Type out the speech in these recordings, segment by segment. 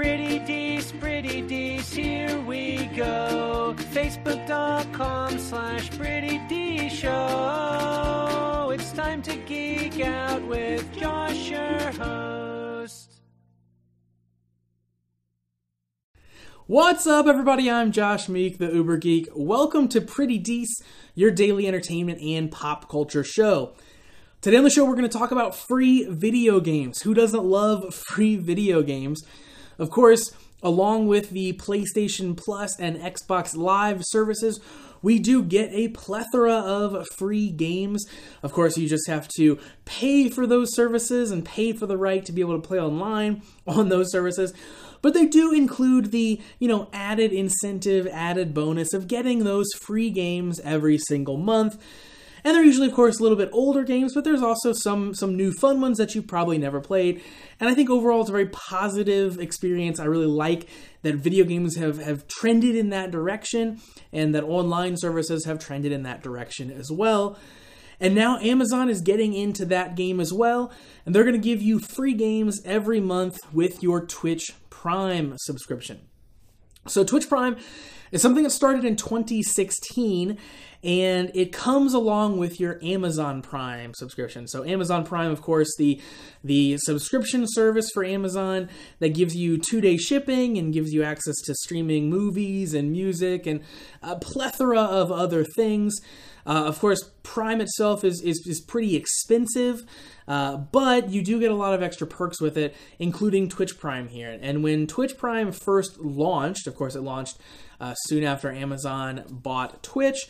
Pretty Dece, Pretty Dece, here we go. Facebook.com slash Pretty D Show. It's time to geek out with Josh, your host. What's up, everybody? I'm Josh Meek, the Uber Geek. Welcome to Pretty Dece, your daily entertainment and pop culture show. Today on the show, we're going to talk about free video games. Who doesn't love free video games? Of course, along with the PlayStation Plus and Xbox Live services, we do get a plethora of free games. Of course, you just have to pay for those services and pay for the right to be able to play online on those services. But they do include the, you know, added incentive, added bonus of getting those free games every single month. And they're usually, of course, a little bit older games, but there's also some some new fun ones that you probably never played. And I think overall it's a very positive experience. I really like that video games have, have trended in that direction and that online services have trended in that direction as well. And now Amazon is getting into that game as well, and they're going to give you free games every month with your Twitch Prime subscription. So Twitch Prime is something that started in 2016 and it comes along with your Amazon Prime subscription. So Amazon Prime, of course, the the subscription service for Amazon that gives you two day shipping and gives you access to streaming movies and music and a plethora of other things. Uh, of course, Prime itself is is, is pretty expensive, uh, but you do get a lot of extra perks with it, including Twitch Prime here. And when Twitch Prime first launched, of course, it launched uh, soon after Amazon bought Twitch.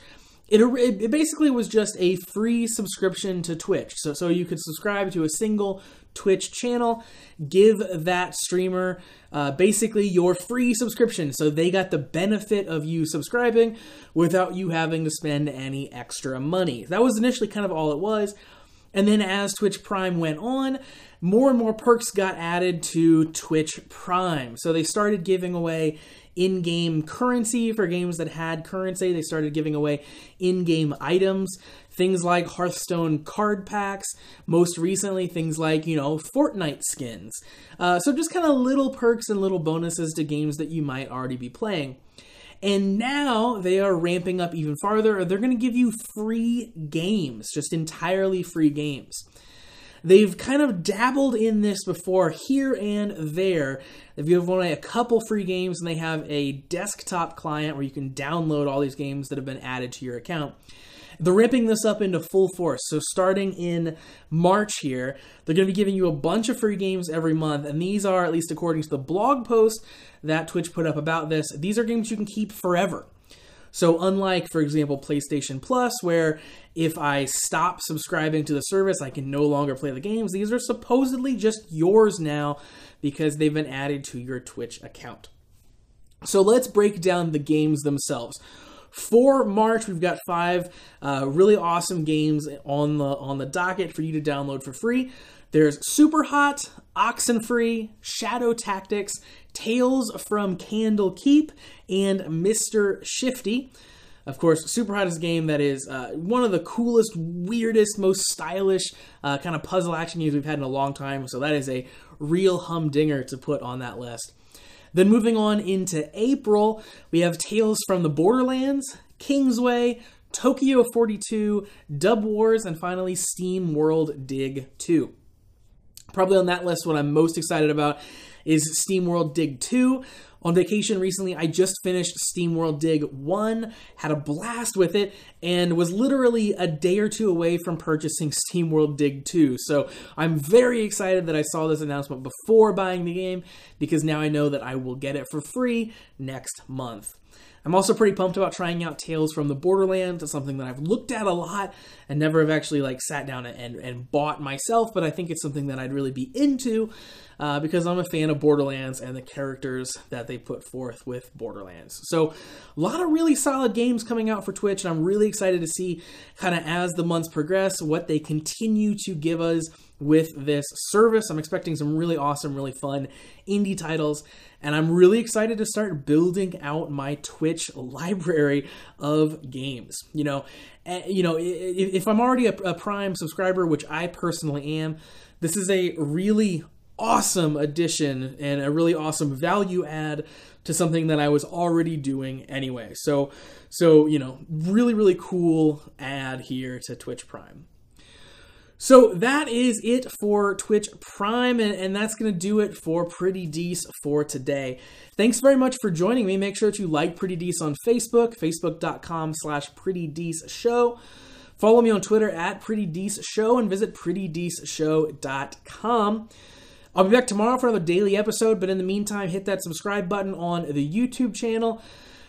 It, it basically was just a free subscription to Twitch. So, so you could subscribe to a single Twitch channel, give that streamer uh, basically your free subscription. So they got the benefit of you subscribing without you having to spend any extra money. That was initially kind of all it was. And then as Twitch Prime went on, more and more perks got added to Twitch Prime. So they started giving away in game currency for games that had currency. They started giving away in game items, things like Hearthstone card packs, most recently, things like, you know, Fortnite skins. Uh, so just kind of little perks and little bonuses to games that you might already be playing. And now they are ramping up even farther. They're going to give you free games, just entirely free games. They've kind of dabbled in this before here and there. They've given away a couple free games, and they have a desktop client where you can download all these games that have been added to your account. They're ripping this up into full force. So, starting in March here, they're going to be giving you a bunch of free games every month. And these are, at least according to the blog post that Twitch put up about this, these are games you can keep forever. So, unlike, for example, PlayStation Plus, where if I stop subscribing to the service, I can no longer play the games, these are supposedly just yours now because they've been added to your Twitch account. So, let's break down the games themselves. For March, we've got five uh, really awesome games on the on the docket for you to download for free. There's Super Hot, Oxenfree, Shadow Tactics, Tales from Candlekeep, and Mr. Shifty. Of course, Super Hot is a game that is uh, one of the coolest, weirdest, most stylish uh, kind of puzzle action games we've had in a long time. So that is a real humdinger to put on that list. Then moving on into April, we have Tales from the Borderlands, Kingsway, Tokyo 42, Dub Wars, and finally Steam World Dig 2. Probably on that list, what I'm most excited about is Steam World Dig 2. On vacation recently, I just finished Steam World Dig 1, had a blast with it, and was literally a day or two away from purchasing Steam World Dig 2. So I'm very excited that I saw this announcement before buying the game because now I know that I will get it for free next month. I'm also pretty pumped about trying out Tales from the Borderlands. It's something that I've looked at a lot and never have actually like sat down and, and bought myself, but I think it's something that I'd really be into uh, because I'm a fan of Borderlands and the characters that they put forth with Borderlands. So a lot of really solid games coming out for Twitch, and I'm really excited to see kind of as the months progress what they continue to give us with this service. I'm expecting some really awesome, really fun indie titles, and I'm really excited to start building out my Twitch library of games. You know, eh, you know, if I'm already a, Prime subscriber, which I personally am, this is a really awesome addition and a really awesome value add to something that I was already doing anyway. So, so you know, really, really cool add here to Twitch Prime. So that is it for Twitch Prime, and, and that's going to do it for Pretty Dece for today. Thanks very much for joining me. Make sure to like Pretty Dece on Facebook, facebook.com slash Pretty Dece Show. Follow me on Twitter at Pretty Dece Show and visit prettydeceshow.com. I'll be back tomorrow for another daily episode, but in the meantime, hit that subscribe button on the YouTube channel,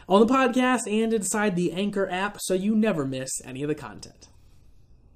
on the podcast, and inside the Anchor app so you never miss any of the content.